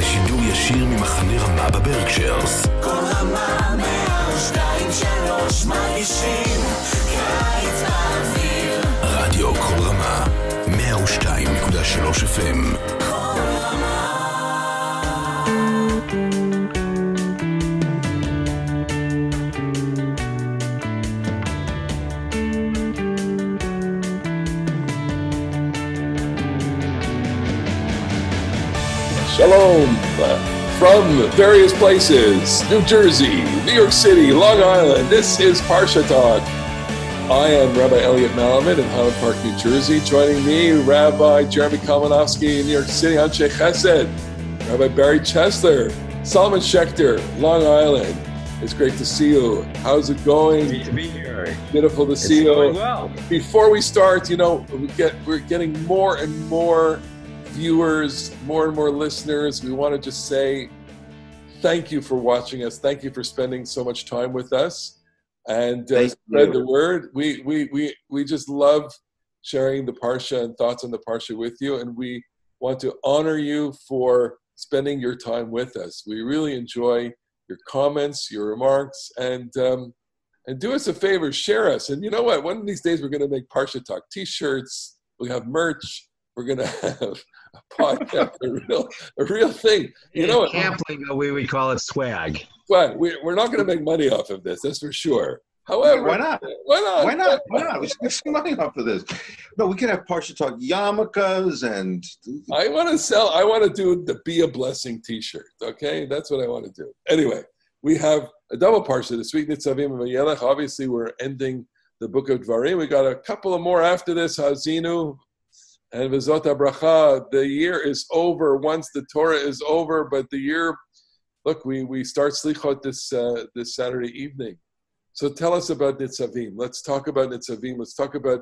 לשידור ישיר ממחנה רמה בברקשיירס. כל רמה מהשתיים שלוש מרגישים קיץ באוויר רדיו כל רמה, 102.3 FM. Shalom uh, from various places New Jersey, New York City, Long Island. This is Parsha Talk. I am Rabbi Elliot Malomet in Highland Park, New Jersey. Joining me, Rabbi Jeremy Kalmanofsky in New York City, Ansche Chesed, Rabbi Barry Chesler, Solomon Schechter, Long Island. It's great to see you. How's it going? To be here. Beautiful to see you. well. Before we start, you know, we get we're getting more and more viewers, more and more listeners. We want to just say thank you for watching us. Thank you for spending so much time with us and uh, spread you. the word. We we we we just love sharing the parsha and thoughts on the parsha with you, and we want to honor you for spending your time with us. We really enjoy your comments, your remarks, and. Um, and do us a favor, share us. And you know what? One of these days we're going to make Parsha Talk T-shirts. We have merch. We're going to have a podcast, a real, a real thing. You know what? Camp lingo, uh, we would call it swag. Well, we, we're not going to make money off of this. That's for sure. However, Why not? Why not? Why not? Why not? We should get some money off of this. No, we can have Parsha Talk yarmulkes and I want to sell. I want to do the "Be a Blessing" T-shirt. Okay, that's what I want to do. Anyway, we have a double parsha this week. Nitzavim and Vayelech. Obviously, we're ending the book of Dvarim. We got a couple of more after this. Haazinu and Vizot Bracha. The year is over once the Torah is over, but the year. Look, we we start Slichot this uh, this Saturday evening. So tell us about Nitzavim. Let's talk about Nitzavim. Let's talk about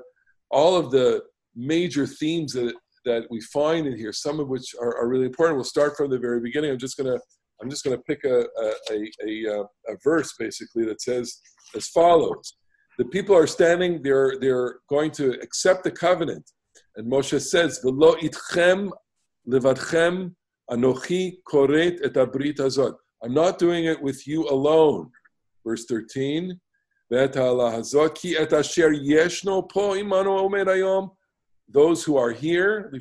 all of the major themes that that we find in here, some of which are, are really important. We'll start from the very beginning. I'm just gonna I'm just gonna pick a a, a, a, uh, a verse basically that says as follows: The people are standing. They're they're going to accept the covenant, and Moshe says, "V'lo itchem levadchem anochi koret et abrit hazot." I'm not doing it with you alone. Verse 13. Those who are here, I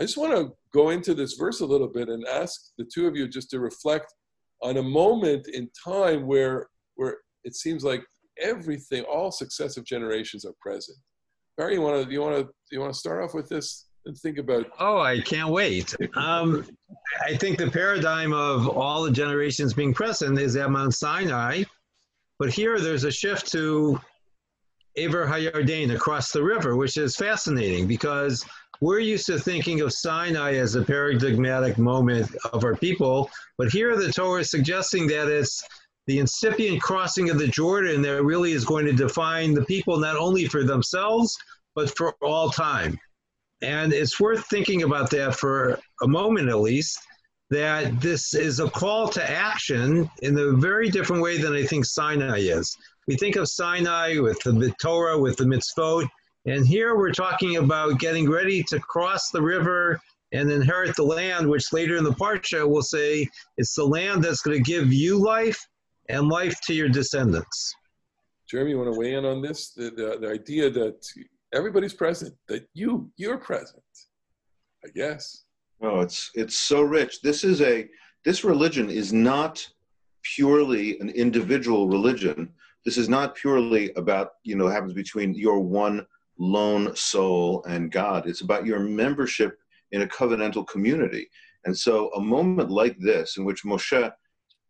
just want to go into this verse a little bit and ask the two of you just to reflect on a moment in time where, where it seems like everything, all successive generations are present. Barry, you want to you want to you want to start off with this and think about Oh, I can't wait. Um, I think the paradigm of all the generations being present is at Mount Sinai, but here there's a shift to Aver Hayardain across the river, which is fascinating because we're used to thinking of Sinai as a paradigmatic moment of our people, but here the Torah is suggesting that it's the incipient crossing of the Jordan that really is going to define the people not only for themselves, but for all time. And it's worth thinking about that for a moment at least, that this is a call to action in a very different way than I think Sinai is. We think of Sinai with the Torah, with the mitzvot, and here we're talking about getting ready to cross the river and inherit the land, which later in the Parsha will say it's the land that's going to give you life and life to your descendants. Jeremy, you want to weigh in on this? The, the, the idea that everybody's present, that you, you're present. I guess. oh, it's it's so rich. This is a this religion is not purely an individual religion. This is not purely about you know happens between your one lone soul and God. It's about your membership in a covenantal community. And so, a moment like this, in which Moshe,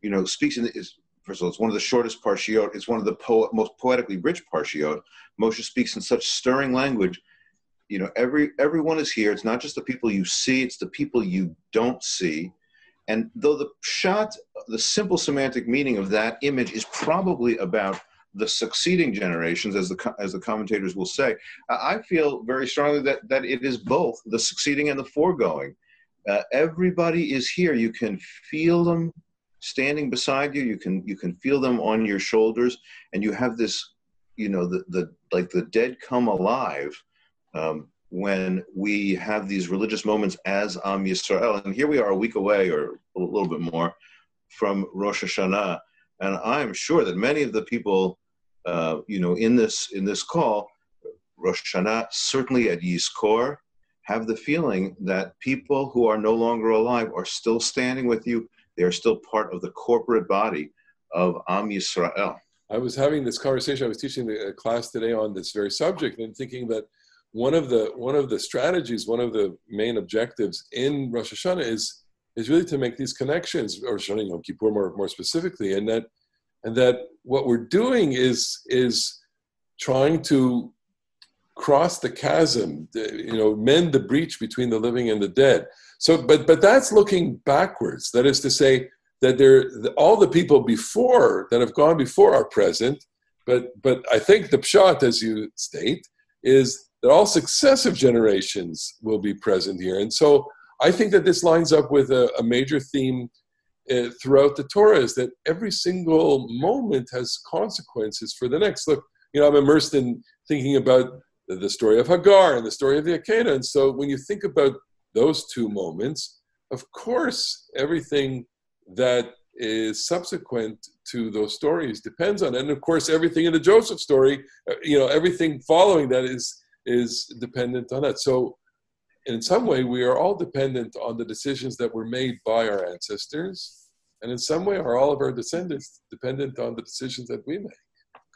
you know, speaks in is first of all, it's one of the shortest parshiot. It's one of the po- most poetically rich parshiot. Moshe speaks in such stirring language. You know, every everyone is here. It's not just the people you see; it's the people you don't see. And though the shot, the simple semantic meaning of that image is probably about the succeeding generations, as the as the commentators will say, I feel very strongly that that it is both the succeeding and the foregoing. Uh, everybody is here. You can feel them standing beside you. You can you can feel them on your shoulders, and you have this, you know, the the like the dead come alive. Um, when we have these religious moments as Am Yisrael. And here we are a week away or a little bit more from Rosh Hashanah. And I'm sure that many of the people, uh, you know, in this in this call, Rosh Hashanah, certainly at Yizkor, have the feeling that people who are no longer alive are still standing with you. They are still part of the corporate body of Am Yisrael. I was having this conversation. I was teaching a class today on this very subject, and thinking that one of the one of the strategies, one of the main objectives in Rosh Hashanah is is really to make these connections, or Shana Yom Kippur more more specifically, and that and that what we're doing is is trying to cross the chasm, you know, mend the breach between the living and the dead. So, but but that's looking backwards. That is to say that there all the people before that have gone before are present. But but I think the pshat, as you state, is that all successive generations will be present here. And so I think that this lines up with a, a major theme uh, throughout the Torah is that every single moment has consequences for the next. Look, you know, I'm immersed in thinking about the, story of Hagar and the story of the Akedah. And so when you think about those two moments, of course, everything that is subsequent to those stories depends on it. And of course, everything in the Joseph story, uh, you know, everything following that is is dependent on that. So, in some way, we are all dependent on the decisions that were made by our ancestors, and in some way, are all of our descendants dependent on the decisions that we make.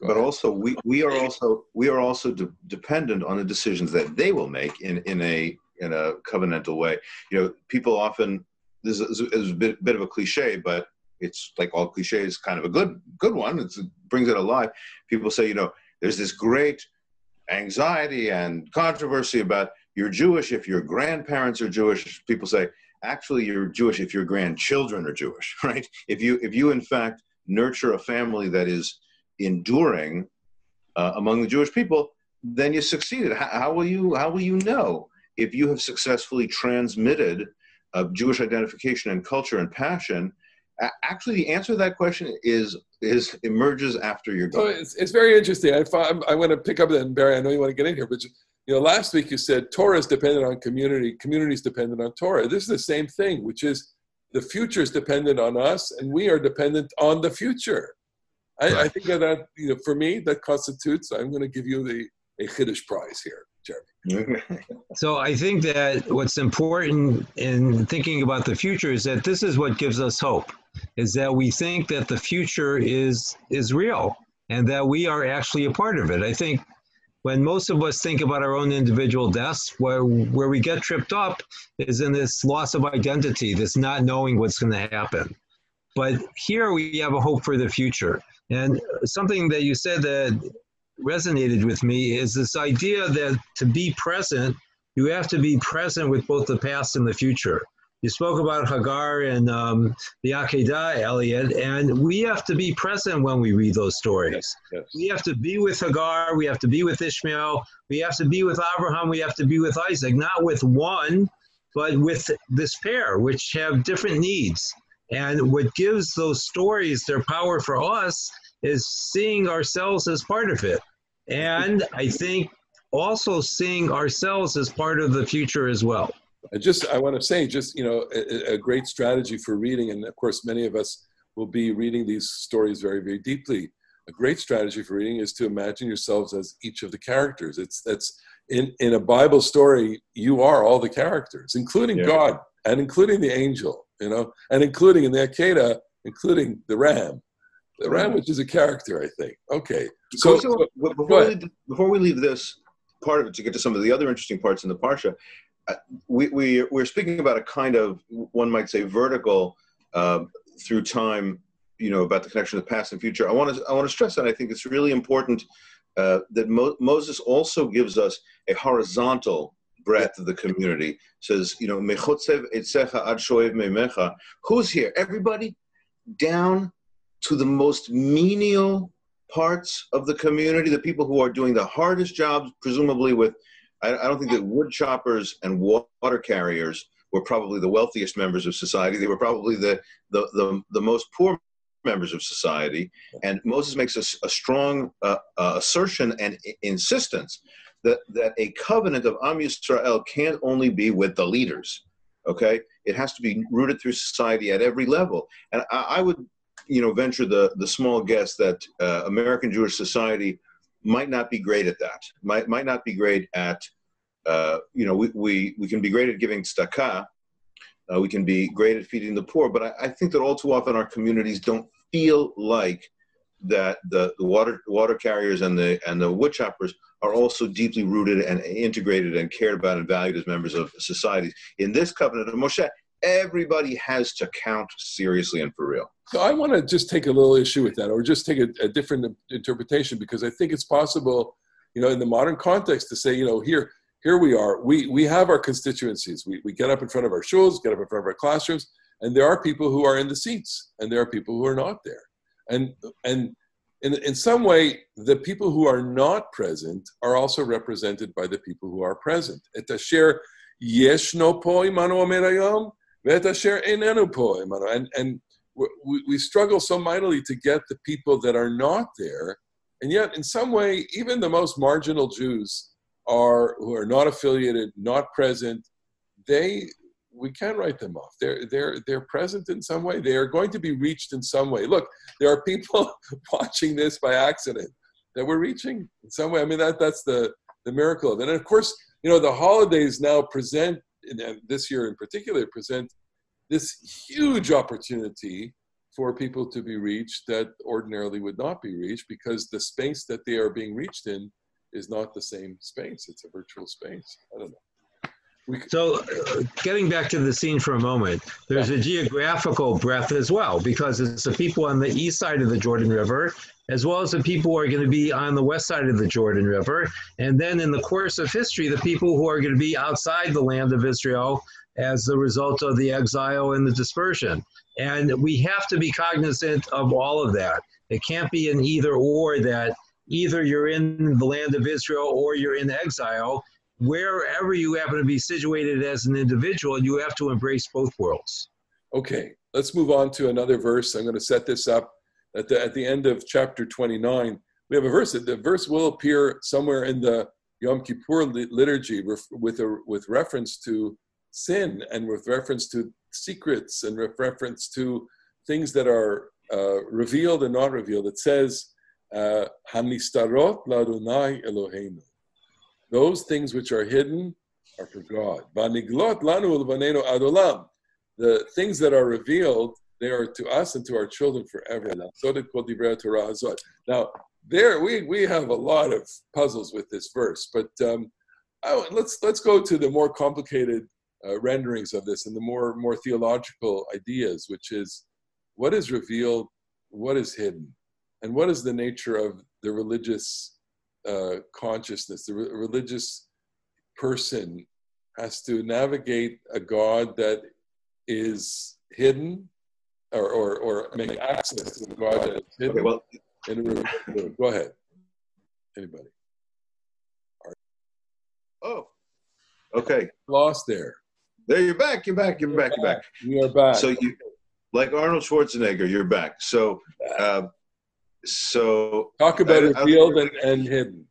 Go but ahead. also, we, we are also we are also de- dependent on the decisions that they will make in in a in a covenantal way. You know, people often this is, is a bit, bit of a cliche, but it's like all cliches, kind of a good good one. It's, it brings it alive. People say, you know, there's this great anxiety and controversy about you're Jewish if your grandparents are Jewish. People say, actually, you're Jewish if your grandchildren are Jewish, right? If you if you in fact nurture a family that is enduring uh, among the Jewish people, then you succeeded. How, how, will you how will you know if you have successfully transmitted uh, Jewish identification and culture and passion actually the answer to that question is is emerges after you're gone. it's, it's very interesting. I, I want to pick up that, Barry. I know you want to get in here, but you know, last week you said Torah is dependent on community, community is dependent on Torah. This is the same thing, which is the future is dependent on us, and we are dependent on the future. I, right. I think that, that you know, for me, that constitutes. I'm going to give you the a Chiddush prize here. Jeremy. so I think that what's important in thinking about the future is that this is what gives us hope is that we think that the future is is real and that we are actually a part of it. I think when most of us think about our own individual deaths, where where we get tripped up is in this loss of identity, this not knowing what's going to happen. But here we have a hope for the future. And something that you said that resonated with me is this idea that to be present, you have to be present with both the past and the future. You spoke about Hagar and um, the Akedah, Elliot, and we have to be present when we read those stories. Yes, yes. We have to be with Hagar, we have to be with Ishmael, we have to be with Abraham, we have to be with Isaac, not with one, but with this pair, which have different needs. And what gives those stories their power for us is seeing ourselves as part of it. And I think also seeing ourselves as part of the future as well. I just I want to say just you know a, a, great strategy for reading, and of course many of us will be reading these stories very very deeply. A great strategy for reading is to imagine yourselves as each of the characters. It's that's in in a Bible story you are all the characters, including yeah. God and including the angel, you know, and including in the Akedah, including the ram, the ram which is a character I think. Okay, so, so before, we, before we leave this part of it to get to some of the other interesting parts in the parsha we, we, we're speaking about a kind of, one might say, vertical uh, through time, you know, about the connection of the past and future. I want to, I want to stress that I think it's really important uh, that Mo- Moses also gives us a horizontal breadth of the community. Says, you know, who's here? Everybody down to the most menial parts of the community, the people who are doing the hardest jobs, presumably with I, I don't think that wood choppers and water carriers were probably the wealthiest members of society. They were probably the, the, the, the most poor members of society. And Moses makes a, a strong uh, uh, assertion and insistence that, that a covenant of Am Yisrael can't only be with the leaders. Okay, it has to be rooted through society at every level. And I, I would, you know, venture the the small guess that uh, American Jewish society might not be great at that. Might might not be great at, uh, you know, we, we we can be great at giving tzedakah. Uh, we can be great at feeding the poor, but I, I think that all too often our communities don't feel like that the, the water water carriers and the and the wood choppers are also deeply rooted and integrated and cared about and valued as members of society. In this covenant of Moshe, everybody has to count seriously and for real. So I want to just take a little issue with that, or just take a, a different interpretation, because I think it's possible, you know, in the modern context, to say, you know, here here we are, we we have our constituencies. We we get up in front of our schools, get up in front of our classrooms, and there are people who are in the seats, and there are people who are not there and and in, in some way the people who are not present are also represented by the people who are present את אשר ישנו פה עמנו אומר היום and, and we, we struggle so mightily to get the people that are not there. And yet, in some way, even the most marginal Jews are who are not affiliated, not present, they we can write them off. They're they're they're present in some way. They are going to be reached in some way. Look, there are people watching this by accident that we're reaching in some way. I mean that that's the the miracle of it. And of course, you know, the holidays now present and this year in particular, present this huge opportunity for people to be reached that ordinarily would not be reached because the space that they are being reached in is not the same space. It's a virtual space. I don't know. So, uh, getting back to the scene for a moment, there's a geographical breadth as well because it's the people on the east side of the Jordan River, as well as the people who are going to be on the west side of the Jordan River. And then in the course of history, the people who are going to be outside the land of Israel as a result of the exile and the dispersion. And we have to be cognizant of all of that. It can't be an either or that either you're in the land of Israel or you're in exile wherever you happen to be situated as an individual, you have to embrace both worlds. Okay, let's move on to another verse. I'm going to set this up at the, at the end of chapter 29. We have a verse. The verse will appear somewhere in the Yom Kippur liturgy with, a, with reference to sin and with reference to secrets and with reference to things that are uh, revealed and not revealed. It says, uh, Hanistarot ladonai Eloheinu those things which are hidden are for God. The things that are revealed, they are to us and to our children forever. Now, there we, we have a lot of puzzles with this verse, but um, I, let's let's go to the more complicated uh, renderings of this and the more more theological ideas, which is what is revealed, what is hidden, and what is the nature of the religious uh, consciousness. The re- religious person has to navigate a God that is hidden or, or, or make access to the God that is hidden. Okay, well, in go ahead. Anybody? Oh, okay. Lost there. There, you're back. You're back. You're, you're back, back. You're back. You are back. So you, like Arnold Schwarzenegger, you're back. So, uh, so talk about I, revealed and, and hidden.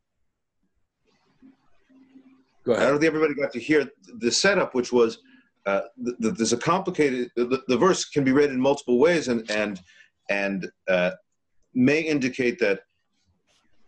Go ahead. I don't think everybody got to hear the setup, which was uh, the, the, there's a complicated. The, the, verse can be read in multiple ways, and and and uh, may indicate that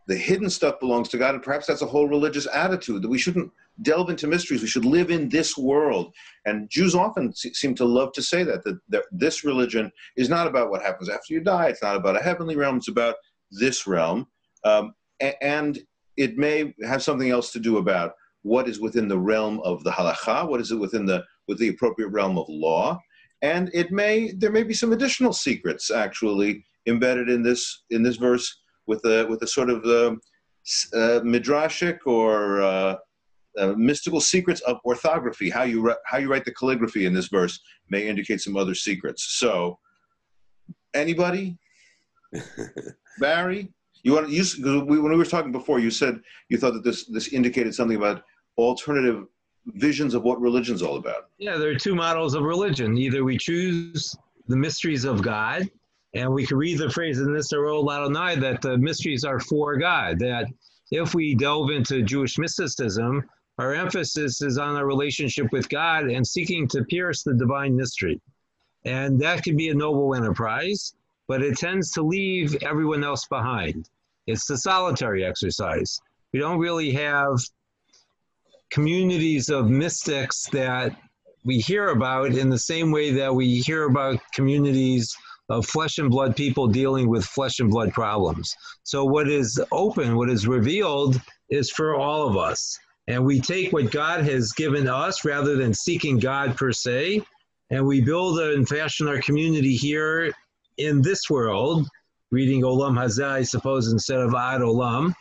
the hidden stuff belongs to God, and perhaps that's a whole religious attitude that we shouldn't delve into mysteries. We should live in this world. And Jews often seem to love to say that, that, that this religion is not about what happens after you die. It's not about a heavenly realm. It's about this realm. Um, and it may have something else to do about what is within the realm of the halacha, what is it within the with the appropriate realm of law, and it may there may be some additional secrets actually embedded in this in this verse with a with a sort of uh, uh, midrashic or uh, uh, mystical secrets of orthography. How you how you write the calligraphy in this verse may indicate some other secrets. So, anybody, Barry, you want you we, when we were talking before, you said you thought that this this indicated something about alternative visions of what religion's all about. Yeah, there are two models of religion. Either we choose the mysteries of God, and we can read the phrase in this Arol Ladonai that the mysteries are for God, that if we delve into Jewish mysticism, our emphasis is on our relationship with God and seeking to pierce the divine mystery. And that can be a noble enterprise, but it tends to leave everyone else behind. It's the solitary exercise. We don't really have communities of mystics that we hear about in the same way that we hear about communities of flesh and blood people dealing with flesh and blood problems. So, what is open, what is revealed, is for all of us. And we take what God has given us rather than seeking God per se, and we build and fashion our community here in this world, reading Olam Hazeh, I suppose, instead of Ad Olam.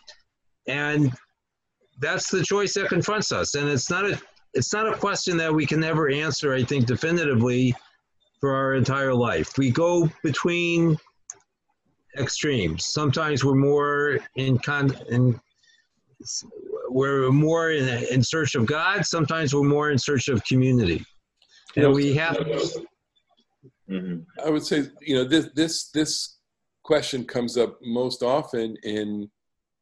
And that's the choice that confronts us. And it's not a it's not a question that we can ever answer, I think, definitively for our entire life. We go between extremes. Sometimes we're more in con in we're more in, in search of God. Sometimes we're more in search of community. And we have. Mm-hmm. I would say, you know, this this this question comes up most often in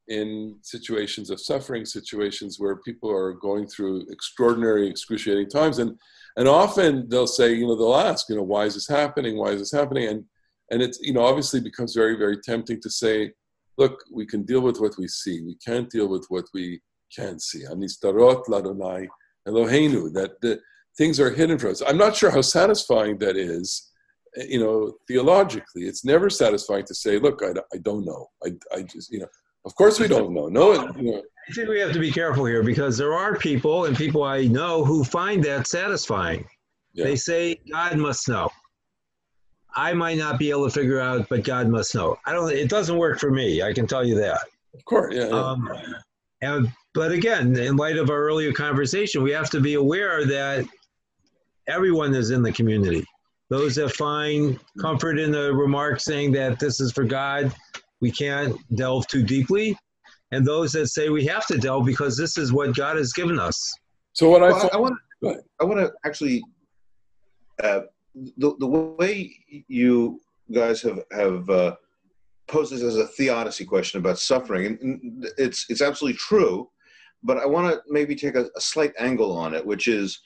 in situations of suffering, situations where people are going through extraordinary, excruciating times, and and often they'll say, you know, they'll ask, you know, why is this happening? Why is this happening? And and it's you know obviously becomes very very tempting to say, look, we can deal with what we see. We can't deal with what we can't see. Anistarot ladonai Eloheinu. That the things are hidden from us. I'm not sure how satisfying that is. You know, theologically, it's never satisfying to say, "Look, I, I don't know. I, I just, you know, of course we don't know. No, you know, I think we have to be careful here because there are people and people I know who find that satisfying. Yeah. They say God must know. I might not be able to figure out, but God must know. I don't. It doesn't work for me. I can tell you that. of course, yeah, yeah. Um, and, but again, in light of our earlier conversation, we have to be aware that everyone is in the community. Those that find comfort in the remark saying that this is for God, we can't delve too deeply. And those that say we have to delve because this is what God has given us. So what I Well, thought, I want Go. I want to actually uh, the the way you guys have have uh, posed this as a theodicy question about suffering, and, and it's it's absolutely true. But I want to maybe take a, a slight angle on it, which is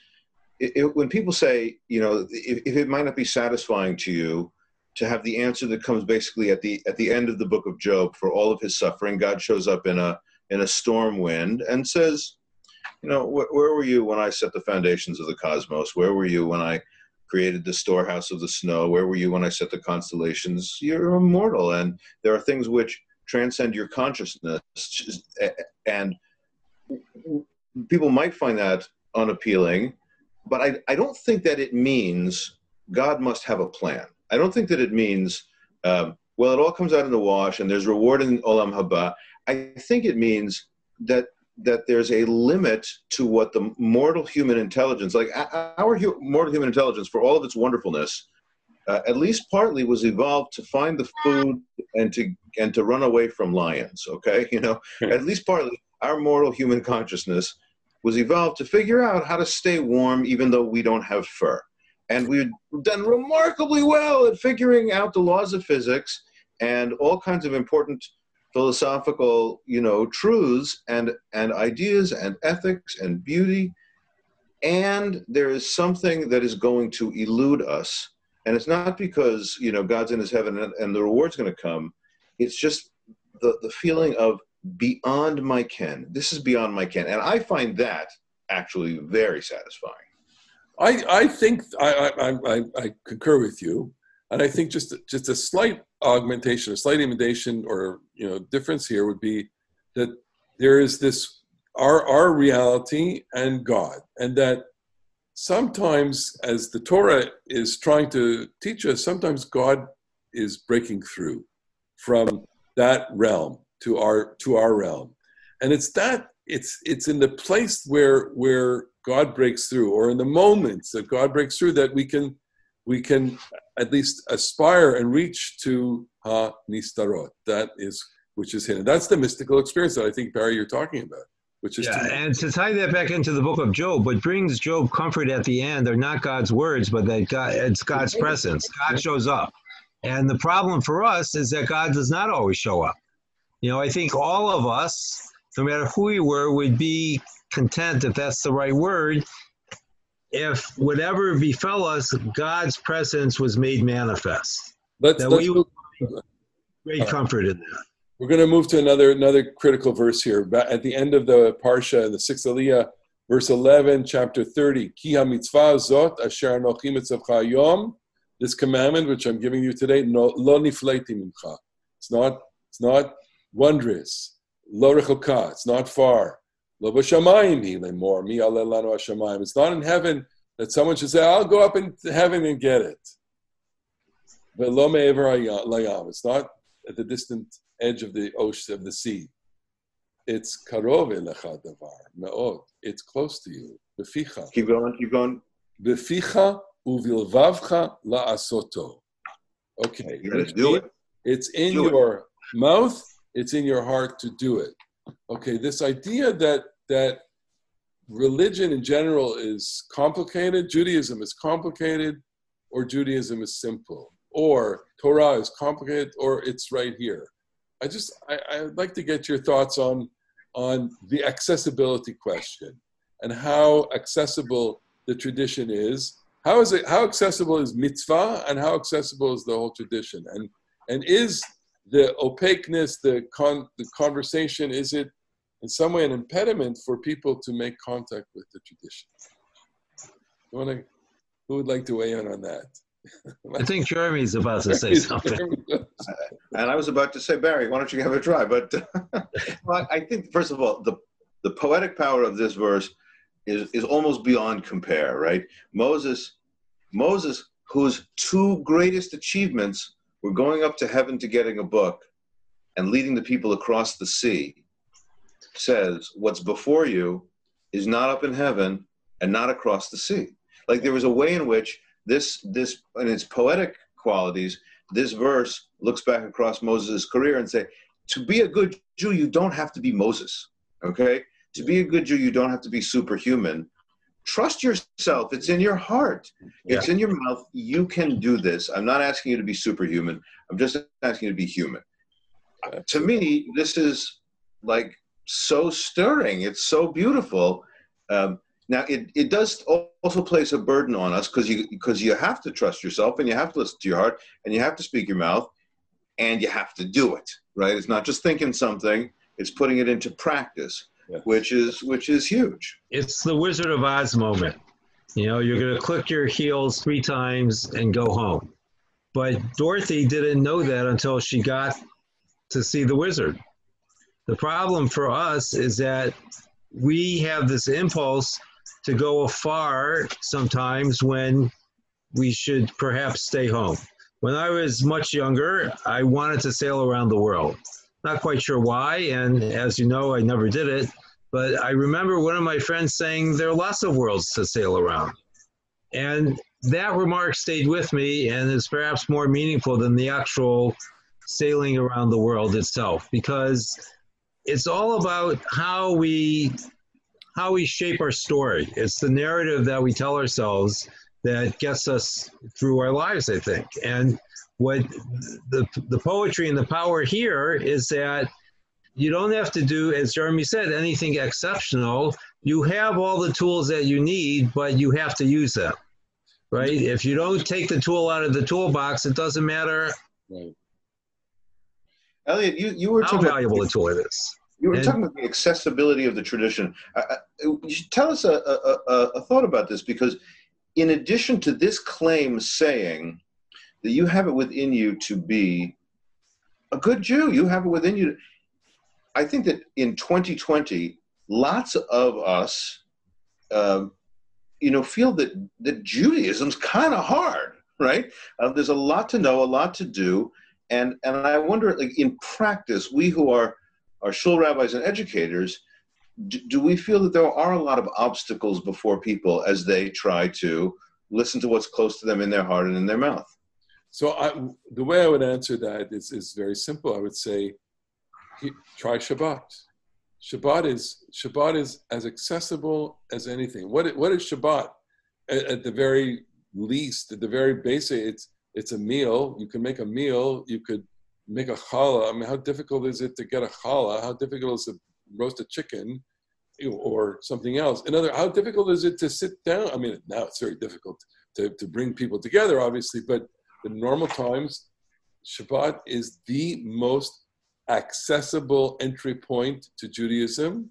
it, it, when people say, you know, if, if it might not be satisfying to you to have the answer that comes basically at the at the end of the book of Job for all of his suffering, God shows up in a in a storm wind and says, you know, wh- where were you when I set the foundations of the cosmos? Where were you when I created the storehouse of the snow? Where were you when I set the constellations? You're immortal, and there are things which transcend your consciousness. And people might find that unappealing, but I, I don't think that it means God must have a plan. I don't think that it means, um, well, it all comes out in the wash and there's reward in Olam Haba. I think it means that that there's a limit to what the mortal human intelligence, like our hu- mortal human intelligence, for all of its wonderfulness, uh, at least partly was evolved to find the food and to and to run away from lions. Okay, you know, at least partly our mortal human consciousness was evolved to figure out how to stay warm even though we don't have fur. And we've done remarkably well at figuring out the laws of physics and all kinds of important philosophical, you know, truths and and ideas and ethics and beauty. And there is something that is going to elude us. And it's not because, you know, God's in his heaven and, and the reward's going to come. It's just the, the feeling of beyond my ken. This is beyond my ken. And I find that actually very satisfying. I, I think I, I, I, I concur with you, and I think just just a slight augmentation, a slight imitation, or you know difference here would be that there is this our our reality and God, and that sometimes as the Torah is trying to teach us, sometimes God is breaking through from that realm to our to our realm, and it's that it's it's in the place where where God breaks through, or in the moments that God breaks through, that we can we can at least aspire and reach to ha nistarot. That is which is hidden. That's the mystical experience that I think Barry you're talking about, which is Yeah, to- and to tie that back into the book of Job, what brings Job comfort at the end are not God's words, but that God, it's God's presence. God shows up. And the problem for us is that God does not always show up. You know, I think all of us no matter who we were, would be content, if that's the right word, if whatever befell us, God's presence was made manifest. Let's, That let's we would great comfort in that. We're going to move to another another critical verse here. At the end of the parsha, in the sixth aliyah, verse eleven, chapter thirty. Ki mitzvah zot asher anochi mitzavcha yom. This commandment which I'm giving you today, no, lo nifleiti mincha. It's not. It's not wondrous. Lo rechoka. It's not far. Lo b'shamayim lemor mi hashamayim. It's not in heaven that someone should say, "I'll go up into heaven and get it." But lo me'ever layam. It's not at the distant edge of the ocean of the sea. It's karov elecha davar me'od. It's close to you. Beficha, Keep going, keep going. beficha uvilvavcha la'asoto. Okay, You gotta do it. It's in Do it. your mouth. It's in your heart to do it. Okay, this idea that that religion in general is complicated, Judaism is complicated, or Judaism is simple, or Torah is complicated, or it's right here. I just I, I'd like to get your thoughts on on the accessibility question and how accessible the tradition is. How is it? How accessible is mitzvah, and how accessible is the whole tradition? And and is the opaqueness, the con, the conversation, is it in some way an impediment for people to make contact with the tradition? You want to? Who would like to weigh in on that? I think Jeremy's about to say something. And I was about to say, Barry, why don't you have a try? But well, I think, first of all, the, the poetic power of this verse is, is almost beyond compare, right? Moses, Moses, whose two greatest achievements were going up to heaven to getting a book and leading the people across the sea, says, What's before you is not up in heaven and not across the sea. Like there was a way in which this, this, and its poetic qualities, this verse looks back across Moses' career and say, to be a good Jew, you don't have to be Moses. Okay? To be a good Jew, you don't have to be superhuman. Trust yourself. It's in your heart. It's in your mouth. You can do this. I'm not asking you to be superhuman. I'm just asking you to be human. To me, this is like so stirring. It's so beautiful. Um, now, it, it does also place a burden on us because you because you have to trust yourself and you have to listen to your heart and you have to speak your mouth and you have to do it. Right? It's not just thinking something; it's putting it into practice, Yeah. which is which is huge. It's the Wizard of Oz moment. You know, you're going to click your heels three times and go home. But Dorothy didn't know that until she got to see the wizard. The problem for us is that we have this impulse to go afar sometimes when we should perhaps stay home. When I was much younger, I wanted to sail around the world. Not quite sure why, and as you know, I never did it. But I remember one of my friends saying there are lots of worlds to sail around. And that remark stayed with me and is perhaps more meaningful than the actual sailing around the world itself because it's all about how we how we shape our story. It's the narrative that we tell ourselves that gets us through our lives, I think. And what the the poetry and the power here is that you don't have to do, as Jeremy said, anything exceptional. You have all the tools that you need, but you have to use them. Right? If you don't take the tool out of the toolbox, it doesn't matter Right. Elliot, you, you were how talking about- valuable a tool it is. You were And- talking about the accessibility of the tradition. Uh, uh, you should tell us a, a, a, a thought about this because, in addition to this claim saying that you have it within you to be a good Jew, you have it within you. I think that in 2020, lots of us, um, you know, feel that that Judaism's kind of hard, right? Uh, there's a lot to know, a lot to do, and and I wonder, like in practice, we who are our shul rabbis and educators, do we feel that there are a lot of obstacles before people as they try to listen to what's close to them in their heart and in their mouth? So I, the way I would answer that is, is very simple. I would say, try Shabbat. Shabbat is Shabbat is as accessible as anything. What what is Shabbat? At, at the very least, at the very basic, it's it's a meal. You can make a meal. You could make a challah. I mean, how difficult is it to get a challah? How difficult is it to roast a chicken or something else. Another, how difficult is it to sit down? I mean, now it's very difficult to, to bring people together, obviously, but in normal times, Shabbat is the most accessible entry point to Judaism,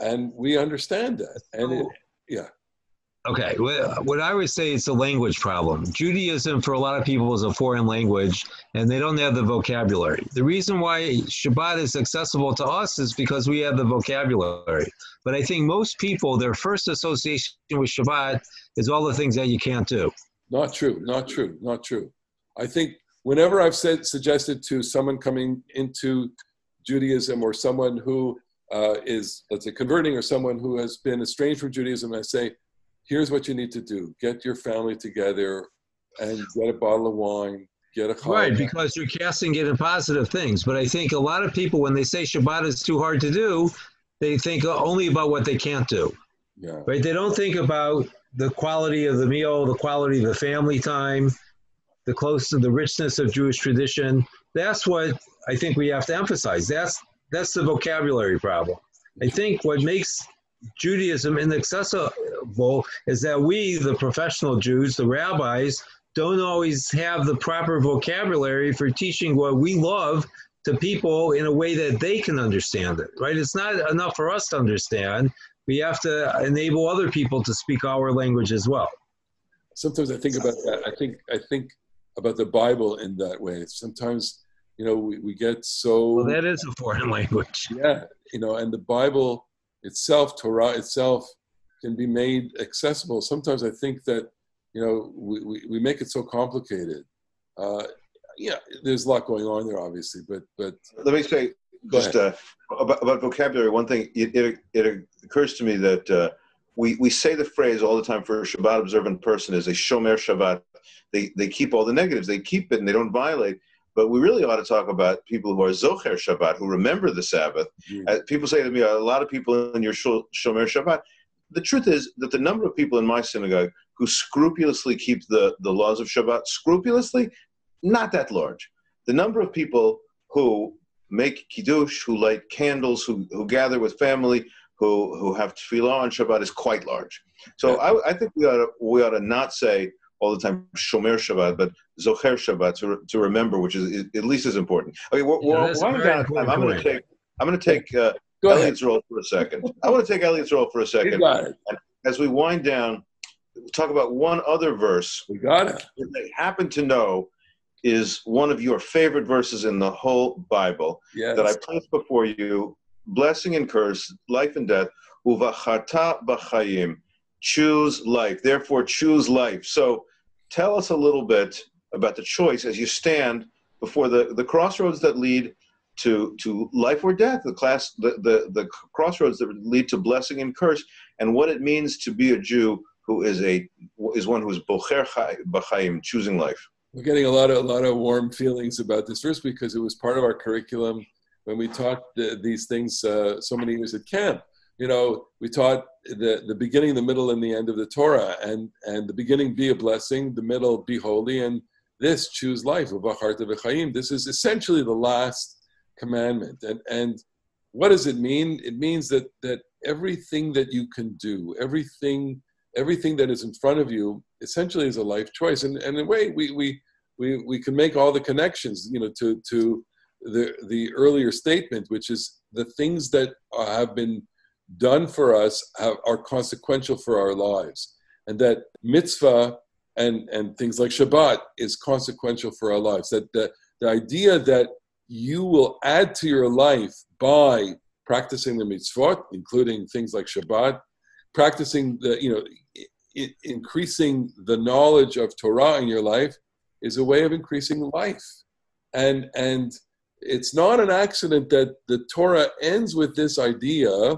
and we understand that. And it, yeah, Okay, what I would say it's a language problem. Judaism, for a lot of people, is a foreign language, and they don't have the vocabulary. The reason why Shabbat is accessible to us is because we have the vocabulary. But I think most people, their first association with Shabbat is all the things that you can't do. Not true. Not true. Not true. I think whenever I've said suggested to someone coming into Judaism or someone who uh, is, let's say, converting or someone who has been estranged from Judaism, I say, here's what you need to do: get your family together and get a bottle of wine, get a Right, challah. because you're casting it in positive things. But I think a lot of people, when they say Shabbat is too hard to do, they think only about what they can't do. yeah. right? They don't think about the quality of the meal, the quality of the family time, the close to the richness of Jewish tradition. That's what I think we have to emphasize. That's that's the vocabulary problem. I think what makes Judaism inaccessible is that we, the professional Jews, the rabbis, don't always have the proper vocabulary for teaching what we love to people in a way that they can understand it, right? It's not enough for us to understand. We have to enable other people to speak our language as well. sometimes I think about that. I think I think about the Bible in that way. Sometimes, you know, we, we get so Well, that is a foreign language. yeah, you know, and the Bible itself, Torah itself, can be made accessible. Sometimes I think that, you know, we, we, we make it so complicated. Uh, yeah, there's a lot going on there, obviously, but but Let me say Go just uh, about, about vocabulary. One thing it, it, it occurs to me that uh, we we say the phrase all the time for a Shabbat observant person is a shomer Shabbat. They they keep all the negatives. They keep it and they don't violate. But we really ought to talk about people who are zocher Shabbat, who remember the Sabbath. Mm. Uh, people say to me, a lot of people in your shomer Shabbat. The truth is that the number of people in my synagogue who scrupulously keep the, the laws of Shabbat, scrupulously, not that large. The number of people who make kiddush, who light candles, who, who gather with family, who, who have tefillah on Shabbat is quite large. So I, I think we ought, to, we ought to not say all the time Shomer Shabbat, but Zocher Shabbat to, to remember, which is at least as important. Okay, we're, Yeah, we're that's a winding very down time. I'm going to take I'm going to take uh, go ahead. Elliot's role for a second. I want to take Elliot's role for a second. got it. As we wind down, talk about one other verse We got it. they happen to know is one of your favorite verses in the whole Bible Yes. that I place before you, blessing and curse, life and death, uvachata b'chayim, choose life. Therefore, choose life. So, tell us a little bit about the choice as you stand before the, the crossroads that lead to to life or death, the class, the, the the crossroads that lead to blessing and curse, and what it means to be a Jew who is a is one who is bocher chay- b'chayim, choosing life. We're getting a lot of a lot of warm feelings about this verse because it was part of our curriculum when we taught the, these things uh, so many years at camp. You know, we taught the the beginning, the middle, and the end of the Torah, and and the beginning be a blessing, the middle be holy, and this choose life. Uvacharta v'chaim. This is essentially the last commandment, and and what does it mean? It means that that everything that you can do, everything everything that is in front of you essentially is a life choice. And, and in a way we, we we we can make all the connections you know to to the the earlier statement which is the things that have been done for us have, are consequential for our lives. And that mitzvah and and things like shabbat is consequential for our lives. That the, the idea that you will add to your life by practicing the mitzvot including things like shabbat practicing the you know I- increasing the knowledge of Torah in your life is a way of increasing life, and and it's not an accident that the Torah ends with this idea,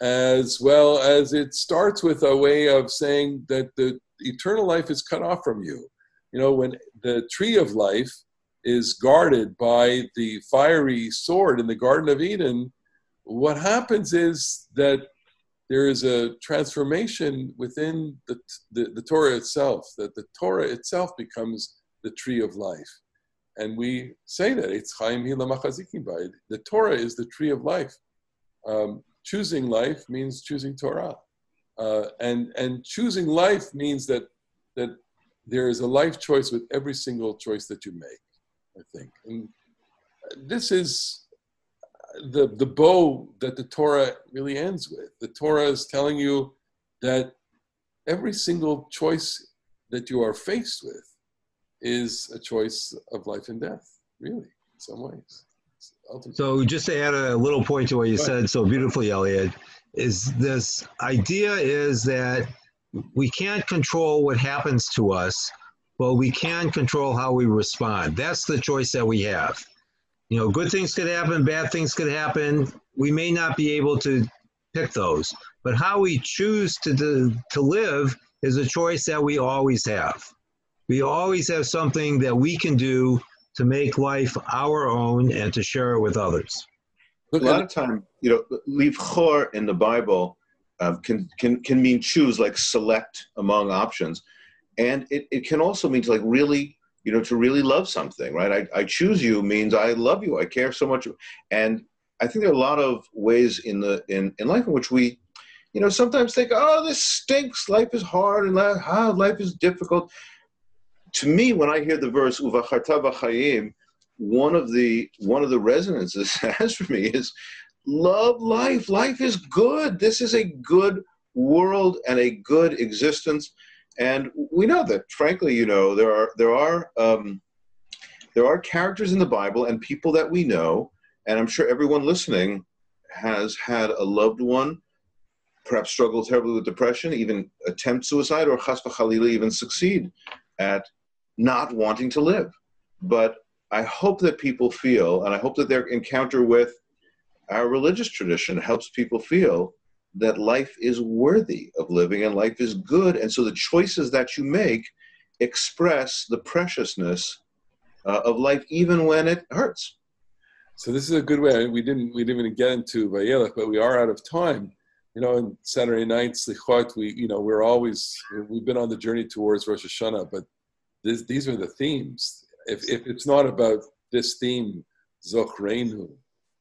as well as it starts with a way of saying that the eternal life is cut off from you. You know, when the tree of life is guarded by the fiery sword in the Garden of Eden, what happens is that there is a transformation within the, the, the Torah itself, that the Torah itself becomes the tree of life. And we say that it's Chaim Hila Machazikim The Torah is the tree of life. um, choosing life means choosing Torah, uh, and and choosing life means that that there is a life choice with every single choice that you make. I think, and this is the the bow that the Torah really ends with. The Torah is telling you that every single choice that you are faced with is a choice of life and death, really, in some ways. So, just to add a little point to what you said so beautifully, Elliot, is this idea is that we can't control what happens to us, but we can control how we respond. That's the choice that we have. You know, good things could happen, bad things could happen. We may not be able to pick those, but how we choose to, to, live is a choice that we always have. We always have something that we can do to make life our own and to share it with others. a lot of time, you know, livchor in the Bible um, can, can, can mean choose, like select among options. And it, it can also mean to like really, you know, to really love something, right? I, I choose you means I love you. I care so much. And I think there are a lot of ways in the in, in life in which we, you know, sometimes think, oh, this stinks. Life is hard and life, ah, life is difficult. To me, when I hear the verse "Uvacharta b'chayim," one of the one of the resonances has for me is love life. Life is good. This is a good world and a good existence. And we know that, frankly, you know, there are there are um, there are characters in the Bible and people that we know, and I'm sure everyone listening has had a loved one perhaps struggle terribly with depression, even attempt suicide, or chas v'chalila even succeed at not wanting to live. But I hope that people feel, and I hope that their encounter with our religious tradition helps people feel that life is worthy of living and life is good. And so the choices that you make express the preciousness uh, of life, even when it hurts. So this is a good way. We didn't we didn't even get into Vayelech, but we are out of time. You know, on Saturday night, Slichot, we you know we're always we've been on the journey towards Rosh Hashanah, but this, these are the themes. If if it's not about this theme, Zochreinu,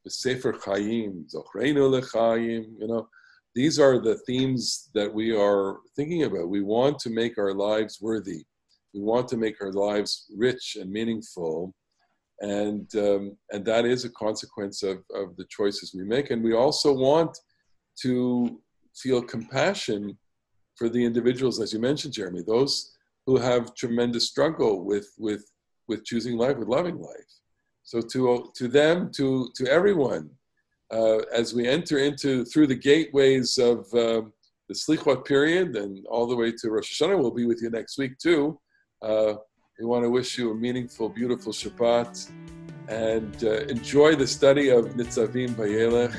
the Sefer Chaim, Zochreinu lechaim, you know, these are the themes that we are thinking about. We want to make our lives worthy. We want to make our lives rich and meaningful, and um, and that is a consequence of of the choices we make. And we also want to feel compassion for the individuals, as you mentioned, Jeremy, those who have tremendous struggle with with with choosing life, with loving life. So to to them, to to everyone, uh, as we enter into through the gateways of um, the Slichot period and all the way to Rosh Hashanah, we'll be with you next week too. Uh, we want to wish you a meaningful, beautiful Shabbat and uh, enjoy the study of Nitzavim Vayelech,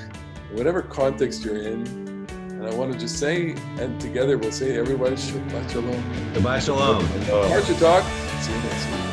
whatever context you're in. And I want to just say, and together we'll say, everybody, Shabbat Shalom. Shabbat Shalom. Parsha Talk. See you next week.